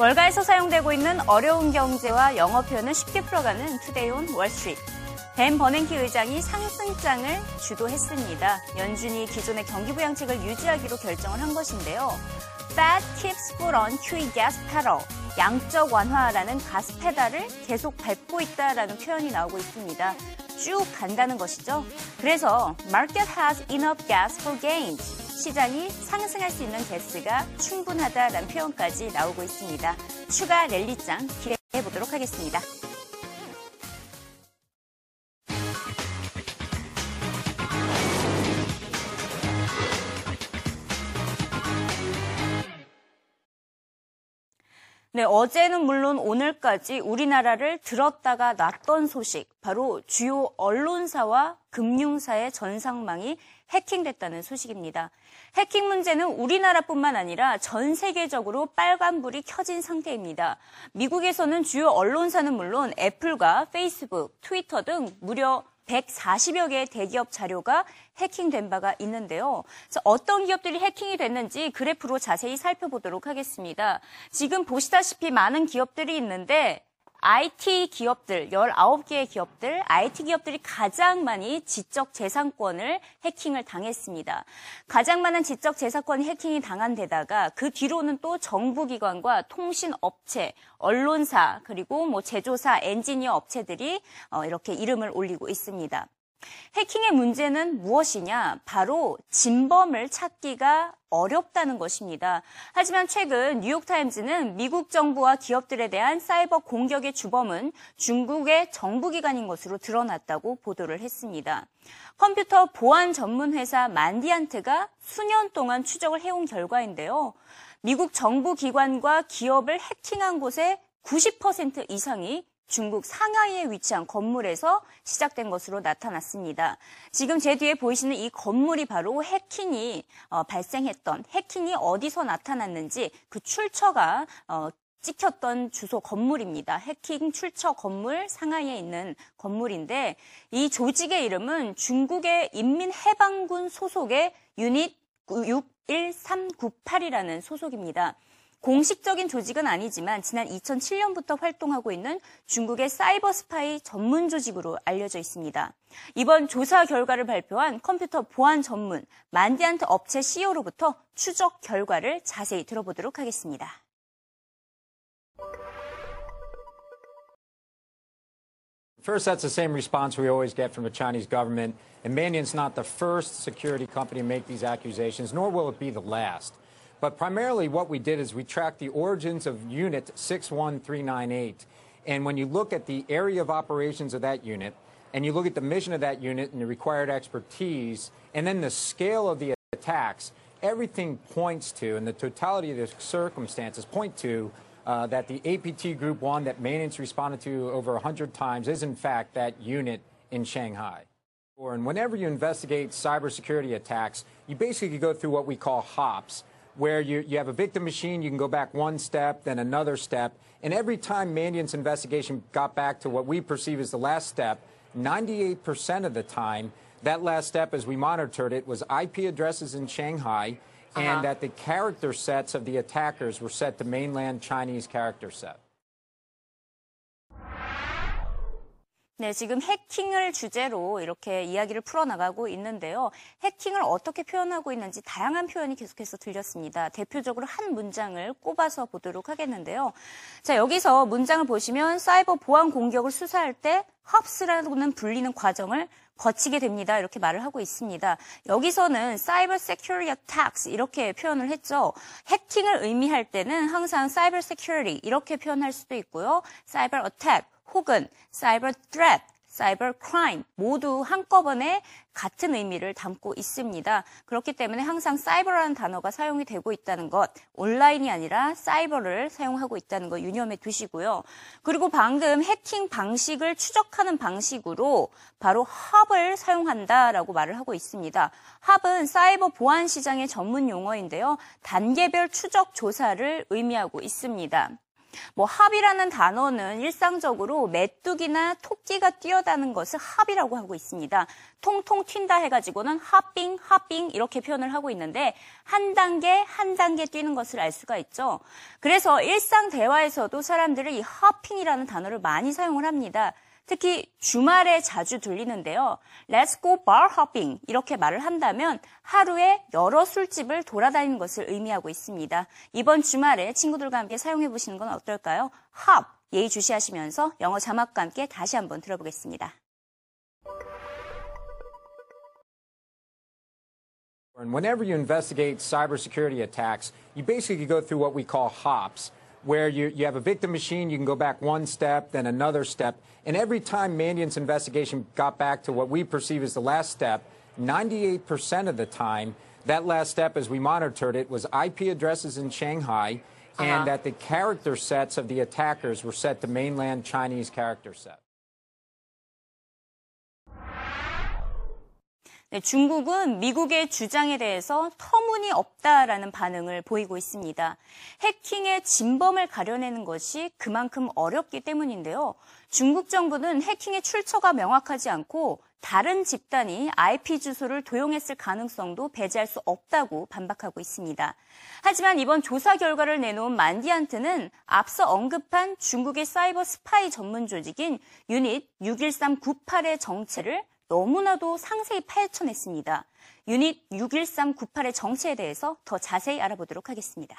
월가에서 사용되고 있는 어려운 경제와 영어 표현을 쉽게 풀어가는 Today on Wall Street. 벤 버냉키 의장이 상승장을 주도했습니다. 연준이 기존의 경기 부양책을 유지하기로 결정을 한 것인데요. Fed keeps foot on QE gas pedal. 양적 완화라는 가스 페달을 계속 밟고 있다라는 표현이 나오고 있습니다. 쭉 간다는 것이죠. 그래서 market has enough gas for gains. 시장이 상승할 수 있는 gas가 충분하다라는 표현까지 나오고 있습니다. 추가 랠리장 기대해 보도록 하겠습니다. 네, 어제는 물론 오늘까지 우리나라를 들었다가 놨던 소식, 바로 주요 언론사와 금융사의 전상망이 해킹됐다는 소식입니다. 해킹 문제는 우리나라뿐만 아니라 전 세계적으로 빨간불이 켜진 상태입니다. 미국에서는 주요 언론사는 물론 애플과 페이스북, 트위터 등 무려 140여 개의 대기업 자료가 해킹된 바가 있는데요. 어떤 기업들이 해킹이 됐는지 그래프로 자세히 살펴보도록 하겠습니다. 지금 보시다시피 많은 기업들이 있는데 IT 기업들, 19개의 기업들, IT 기업들이 가장 많이 지적 재산권을 해킹을 당했습니다. 가장 많은 지적 재산권 해킹이 당한 데다가 그 뒤로는 또 정부기관과 통신업체, 언론사, 그리고 뭐 제조사, 엔지니어 업체들이 어, 이렇게 이름을 올리고 있습니다. 해킹의 문제는 무엇이냐? 바로 진범을 찾기가 어렵다는 것입니다. 하지만 최근 뉴욕타임즈는 미국 정부와 기업들에 대한 사이버 공격의 주범은 중국의 정부기관인 것으로 드러났다고 보도를 했습니다. 컴퓨터 보안 전문 회사 만디안트가 수년 동안 추적을 해온 결과인데요. 미국 정부 기관과 기업을 해킹한 곳의 90% 이상이 중국 상하이에 위치한 건물에서 시작된 것으로 나타났습니다. 지금 제 뒤에 보이시는 이 건물이 바로 해킹이 어, 발생했던 해킹이 어디서 나타났는지 그 출처가 어, 찍혔던 주소 건물입니다. 해킹 출처 건물 상하이에 있는 건물인데 이 조직의 이름은 중국의 인민해방군 소속의 유닛 61398이라는 소속입니다. 공식적인 조직은 아니지만 지난 2007년부터 활동하고 있는 중국의 사이버 스파이 전문 조직으로 알려져 있습니다. 이번 조사 결과를 발표한 컴퓨터 보안 전문 만디안트 업체 CEO로부터 추적 결과를 자세히 들어보도록 하겠습니다. First, that's the same response we always get from the Chinese government. And Mandiant's not the first security company to make these accusations, nor will it be the last. But primarily what we did is we tracked the origins of Unit 61398. And when you look at the area of operations of that unit, and you look at the mission of that unit and the required expertise, and then the scale of the attacks, everything points to, and the totality of the circumstances point to, uh, that the APT Group 1 that maintenance responded to over 100 times is, in fact, that unit in Shanghai. And whenever you investigate cybersecurity attacks, you basically go through what we call hops where you, you have a victim machine, you can go back one step, then another step. And every time Mandiant's investigation got back to what we perceive as the last step, 98% of the time, that last step, as we monitored it, was IP addresses in Shanghai, and uh-huh. that the character sets of the attackers were set to mainland Chinese character set. 네, 지금 해킹을 주제로 이렇게 이야기를 풀어나가고 있는데요. 해킹을 어떻게 표현하고 있는지 다양한 표현이 계속해서 들렸습니다. 대표적으로 한 문장을 꼽아서 보도록 하겠는데요. 자, 여기서 문장을 보시면 사이버 보안 공격을 수사할 때 헙스라고는 불리는 과정을 거치게 됩니다. 이렇게 말을 하고 있습니다. 여기서는 Cyber Security Attacks 이렇게 표현을 했죠. 해킹을 의미할 때는 항상 Cyber Security 이렇게 표현할 수도 있고요. 사이버 threat, 사이버 크라임 모두 한꺼번에 같은 의미를 담고 있습니다. 그렇기 때문에 항상 사이버라는 단어가 사용이 되고 있다는 것, 온라인이 아니라 사이버를 사용하고 있다는 거 유념해 두시고요. 그리고 방금 해킹 방식을 추적하는 방식으로 바로 헙을 사용한다라고 말을 하고 있습니다. 헙은 사이버 보안 시장의 전문 용어인데요. 단계별 추적 조사를 의미하고 있습니다. 뭐 합이라는 단어는 일상적으로 메뚜기나 토끼가 뛰어다는 것을 합이라고 하고 있습니다. 통통 튄다 해가지고는 하빙, 하빙 이렇게 표현을 하고 있는데 한 단계 한 단계 뛰는 것을 알 수가 있죠. 그래서 일상 대화에서도 사람들은 이 하핑이라는 단어를 많이 사용을 합니다. 특히 주말에 자주 들리는데요. Let's go bar hopping 이렇게 말을 한다면 하루에 여러 술집을 돌아다니는 것을 의미하고 있습니다. 이번 주말에 친구들과 함께 사용해 보시는 건 어떨까요? hop 예의 주시하시면서 영어 자막과 함께 다시 한번 들어보겠습니다. And whenever you investigate cybersecurity attacks, you basically go through what we call hops, where you, you have a victim machine, you can go back one step, then another step. And every time Mandiant's investigation got back to what we perceive as the last step, 98% of the time, that last step, as we monitored it, was IP addresses in Shanghai, and Uh-huh. that the character sets of the attackers were set to mainland Chinese character set. 네, 중국은 미국의 주장에 대해서 터무니없다라는 반응을 보이고 있습니다. 해킹의 진범을 가려내는 것이 그만큼 어렵기 때문인데요. 중국 정부는 해킹의 출처가 명확하지 않고 다른 집단이 IP 주소를 도용했을 가능성도 배제할 수 없다고 반박하고 있습니다. 하지만 이번 조사 결과를 내놓은 만디안트는 앞서 언급한 중국의 사이버 스파이 전문 조직인 유닛 61398의 정체를 너무나도 상세히 파헤쳐냈습니다. 유닛 61398의 정체에 대해서 더 자세히 알아보도록 하겠습니다.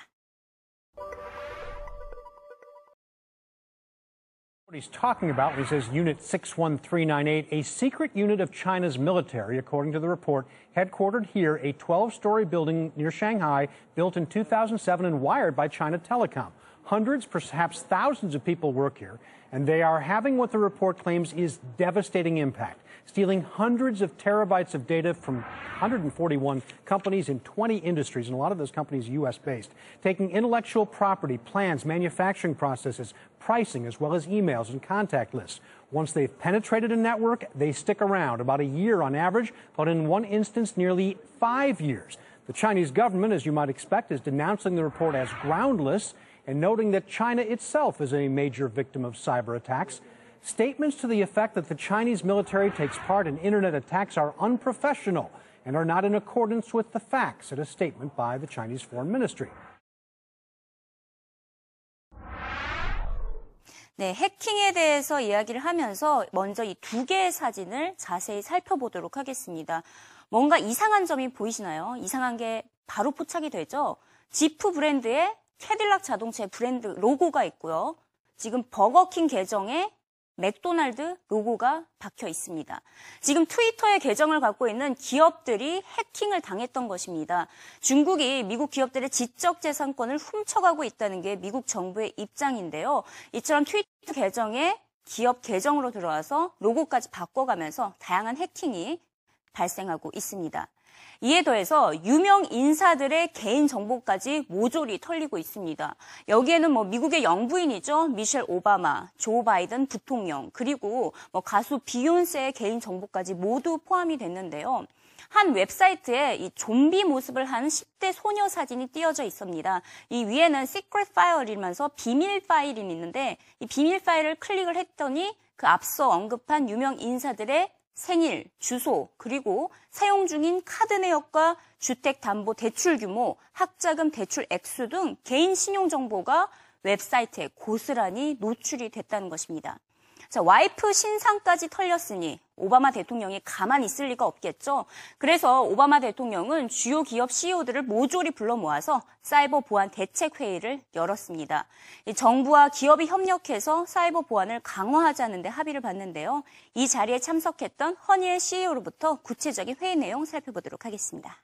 What he's talking about when he says Unit 61398, a secret unit of China's military, according to the report, headquartered here, a 12 story building near Shanghai, built in 2007 and wired by China Telecom. Hundreds, perhaps thousands of people work here, and they are having what the report claims is devastating impact, stealing hundreds of terabytes of data from 141 companies in 20 industries, and a lot of those companies US based, taking intellectual property, plans, manufacturing processes, pricing, as well as emails and contact lists. Once they've penetrated a network, they stick around about a year on average, but in one instance, nearly five years. The Chinese government, as you might expect, is denouncing the report as groundless and noting that China itself is a major victim of cyber attacks. Statements to the effect that the Chinese military takes part in internet attacks are unprofessional and are not in accordance with the facts, said a statement by the Chinese Foreign Ministry. 네, 해킹에 대해서 이야기를 하면서 먼저 이 두 개의 사진을 자세히 살펴보도록 하겠습니다. 뭔가 이상한 점이 보이시나요? 이상한 게 바로 포착이 되죠? 지프 브랜드의 캐딜락 자동차의 브랜드 로고가 있고요. 지금 버거킹 계정에 맥도날드 로고가 박혀 있습니다. 지금 트위터의 계정을 갖고 있는 기업들이 해킹을 당했던 것입니다. 중국이 미국 기업들의 지적 재산권을 훔쳐가고 있다는 게 미국 정부의 입장인데요. 이처럼 트위터 계정에 기업 계정으로 들어와서 로고까지 바꿔가면서 다양한 해킹이 발생하고 있습니다. 이에 더해서 유명 인사들의 개인 정보까지 모조리 털리고 있습니다. 여기에는 뭐 미국의 영부인이죠. 미셸 오바마, 조 바이든 부통령, 그리고 뭐 가수 비욘세의 개인 정보까지 모두 포함이 됐는데요. 한 웹사이트에 이 좀비 모습을 한 10대 소녀 사진이 띄어져 있습니다. 이 위에는 secret file이면서 비밀 파일이 있는데 이 비밀 파일을 클릭을 했더니 그 앞서 언급한 유명 인사들의 생일, 주소, 그리고 사용 중인 카드 내역과 주택담보대출 규모, 학자금 대출 액수 등 개인 신용정보가 웹사이트에 고스란히 노출이 됐다는 것입니다. 자, 와이프 신상까지 털렸으니 오바마 대통령이 가만히 있을 리가 없겠죠. 그래서 오바마 대통령은 주요 기업 CEO들을 모조리 불러 모아서 사이버 보안 대책 회의를 열었습니다. 이 정부와 기업이 협력해서 사이버 보안을 강화하자는 데 합의를 봤는데요. 이 자리에 참석했던 허니엘 CEO로부터 구체적인 회의 내용 살펴보도록 하겠습니다.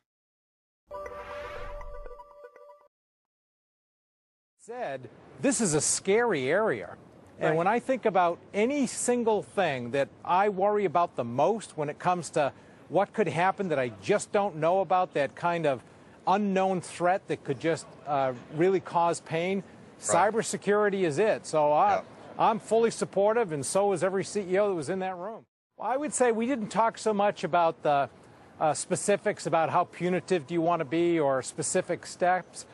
said, this is a scary area. And when I think about any single thing that I worry about the most when it comes to what could happen that I just don't know about, that kind of unknown threat that could just uh, really cause pain, cybersecurity is it. So I, Yeah. I'm fully supportive, and so is every CEO that was in that room. Well, I would say we didn't talk so much about the uh, specifics about how punitive do you want to be or specific steps.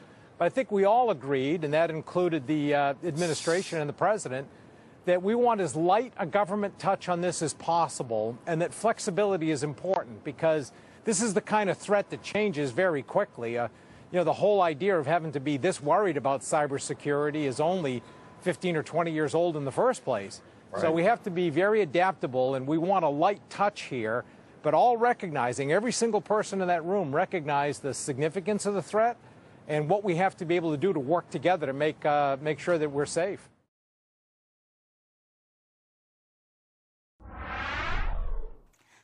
But I think we all agreed, and that included the uh, administration and the president, that we want as light a government touch on this as possible, and that flexibility is important because this is the kind of threat that changes very quickly. Uh, you know, the whole idea of having to be this worried about cybersecurity is only 15 or 20 years old in the first place. So we have to be very adaptable, and we want a light touch here, but all recognizing, every single person in that room recognize the significance of the threat and what we have to be able to do to work together to make, uh, make sure that we're safe.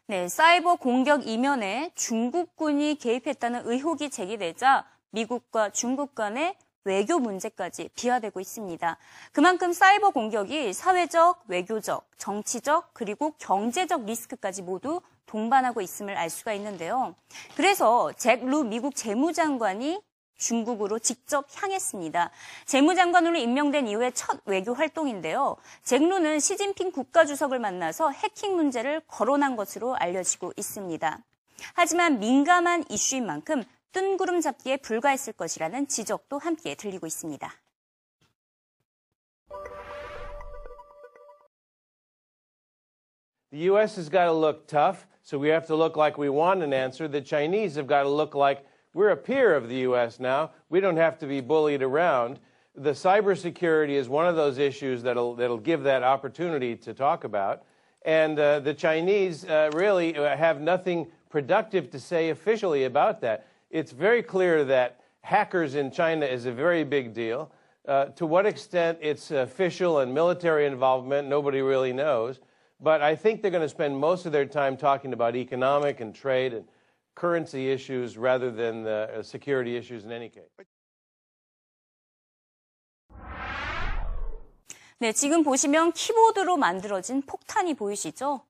네, 사이버 공격 이면에 중국군이 개입했다는 의혹이 제기되자 미국과 중국 간의 외교 문제까지 비화되고 있습니다. 그만큼 사이버 공격이 사회적, 외교적, 정치적, 그리고 경제적 리스크까지 모두 동반하고 있음을 알 수가 있는데요. 그래서 잭 루 미국 재무장관이 중국으로 직접 향했습니다. 재무장관으로 임명된 이후의 첫 외교 활동인데요. 잭루는 시진핑 국가주석을 만나서 해킹 문제를 거론한 것으로 알려지고 있습니다. 하지만 민감한 이슈인 만큼 뜬구름 잡기에 불과했을 것이라는 지적도 함께 들리고 있습니다. The U.S. has got to look tough, so we have to look like we want an answer. The Chinese have got to look like we're a peer of the U.S. now. We don't have to be bullied around. The cybersecurity is one of those issues that'll, that'll give that opportunity to talk about. And uh, the Chinese uh, really have nothing productive to say officially about that. It's very clear that hackers in China is a very big deal. Uh, to what extent it's official and military involvement, nobody really knows. But I think they're going to spend most of their time talking about economic and trade and currency issues rather than the security issues in any case. 네, 지금 보시면 키보드로 만들어진 폭탄이 보이시죠?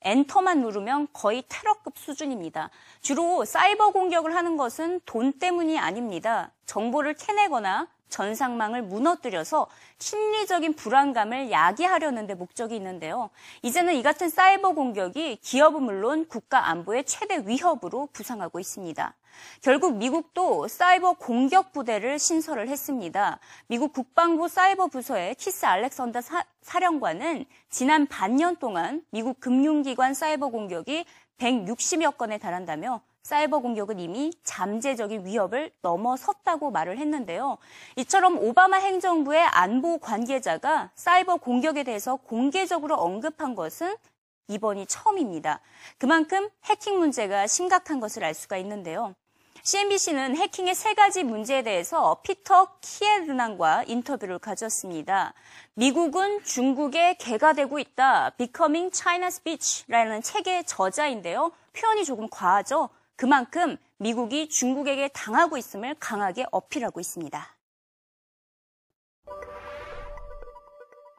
엔터만 누르면 거의 테러급 수준입니다. 주로 사이버 공격을 하는 것은 돈 때문이 아닙니다. 정보를 캐내거나 전상망을 무너뜨려서 심리적인 불안감을 야기하려는 데 목적이 있는데요. 이제는 이 같은 사이버 공격이 기업은 물론 국가 안보의 최대 위협으로 부상하고 있습니다. 결국 미국도 사이버 공격 부대를 신설을 했습니다. 미국 국방부 사이버 부서의 키스 알렉산더 사, 사령관은 지난 반년 동안 미국 금융기관 사이버 공격이 160여 건에 달한다며 사이버 공격은 이미 잠재적인 위협을 넘어섰다고 말을 했는데요. 이처럼 오바마 행정부의 안보 관계자가 사이버 공격에 대해서 공개적으로 언급한 것은 이번이 처음입니다. 그만큼 해킹 문제가 심각한 것을 알 수가 있는데요. CNBC는 해킹의 세 가지 문제에 대해서 피터 키에르난과 인터뷰를 가졌습니다. 미국은 중국에 개가 되고 있다. Becoming China's Bitch라는 책의 저자인데요. 표현이 조금 과하죠. 그만큼 미국이 중국에게 당하고 있음을 강하게 어필하고 있습니다.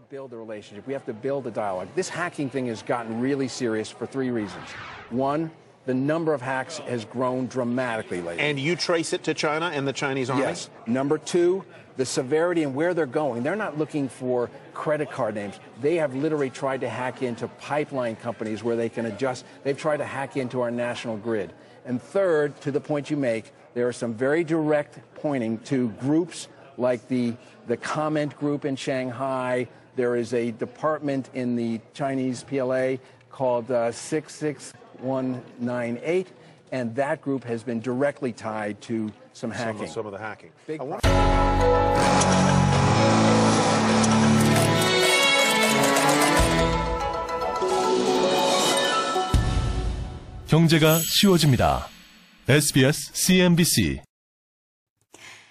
build a relationship. We have to build a dialogue. This hacking thing has gotten really serious for three reasons. One, the number of hacks has grown dramatically lately. And you trace it to China and the Chinese army? Yes. Number two, the severity and where they're going. They're not looking for credit card names. They have literally tried to hack into pipeline companies where they can adjust. They've tried to hack into our national grid. And third, to the point you make, there are some very direct pointing to groups like the, the comment group in Shanghai. There is a department in the Chinese PLA called uh, 66198, and that group has been directly tied to some hacking. Some of, some of the hacking. Big 경제가 쉬워집니다. SBS CNBC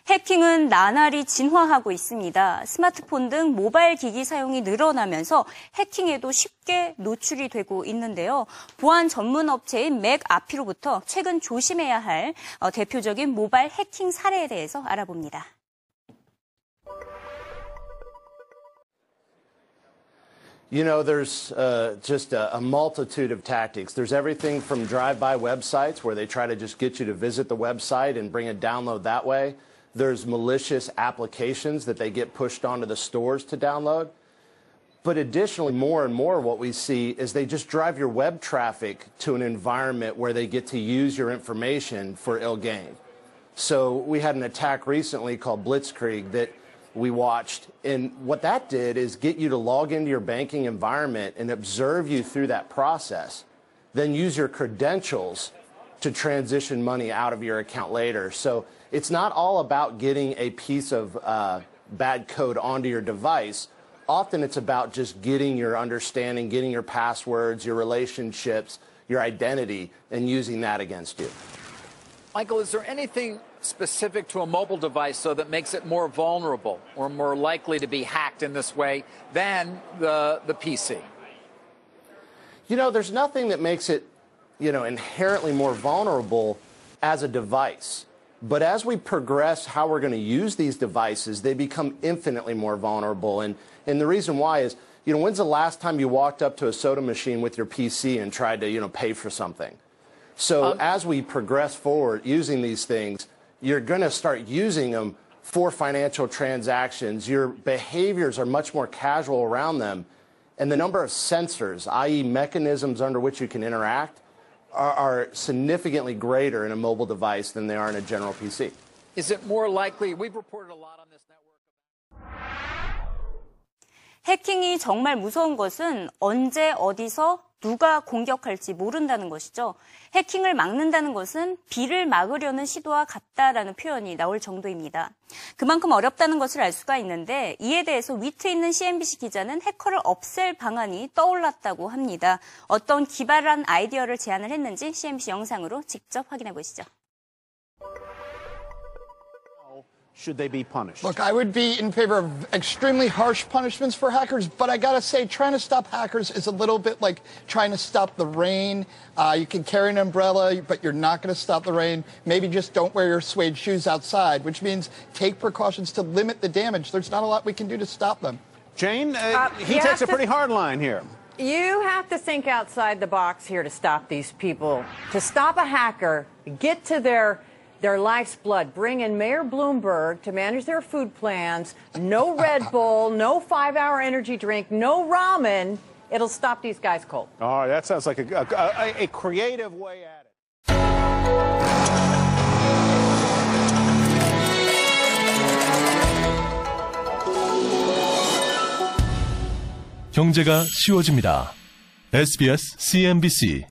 해킹은 나날이 진화하고 있습니다. 스마트폰 등 모바일 기기 사용이 늘어나면서 해킹에도 쉽게 노출이 되고 있는데요. 보안 전문 업체인 맥 아피로부터 최근 조심해야 할 대표적인 모바일 해킹 사례에 대해서 알아봅니다. Uh. There's malicious applications that they get pushed onto the stores to download. But additionally, more and more what we see is they just drive your web traffic to an environment where they get to use your information for ill gain. So we had an attack recently called Blitzkrieg that we watched. And what that did is get you to log into your banking environment and observe you through that process, then use your credentials to transition money out of your account later. So it's not all about getting a piece of uh, bad code onto your device. Often it's about just getting your understanding, getting your passwords, your relationships, your identity, and using that against you. Michael, is there anything specific to a mobile device so that makes it more vulnerable or more likely to be hacked in this way than the, the PC? You know, there's nothing that makes it, you know, inherently more vulnerable as a device. But as we progress how we're going to use these devices, they become infinitely more vulnerable. And, and the reason why is, you know, when's the last time you walked up to a soda machine with your PC and tried to, you know, pay for something? So um, as we progress forward using these things, you're going to start using them for financial transactions. Your behaviors are much more casual around them. And the number of sensors, i.e., mechanisms under which you can interact, are, are significantly greater in a mobile device than they are in a general PC. Is it more likely? We've reported a lot on this network. 해킹이 정말 무서운 것은 언제 어디서 누가 공격할지 모른다는 것이죠. 해킹을 막는다는 것은 비를 막으려는 시도와 같다라는 표현이 나올 정도입니다. 그만큼 어렵다는 것을 알 수가 있는데 이에 대해서 위트 있는 CNBC 기자는 해커를 없앨 방안이 떠올랐다고 합니다. 어떤 기발한 아이디어를 제안을 했는지 CNBC 영상으로 직접 확인해 보시죠. Should they be punished? Look, I would be in favor of extremely harsh punishments for hackers, but I gotta say, trying to stop hackers is a little bit like trying to stop the rain. Uh, you can carry an umbrella, but you're not gonna stop the rain. Maybe just don't wear your suede shoes outside, which means take precautions to limit the damage. There's not a lot we can do to stop them. Jane, uh, Uh, he takes a to- pretty hard line here. You have to think outside the box here to stop these people. To stop a hacker, get to their their life's blood. Bring in Mayor Bloomberg to manage their food plans. No Red Bull, no five-hour energy drink, no ramen. It'll stop these guys cold. Oh, that sounds like a, a, a creative way at it. 경제가 쉬워집니다. SBS CNBC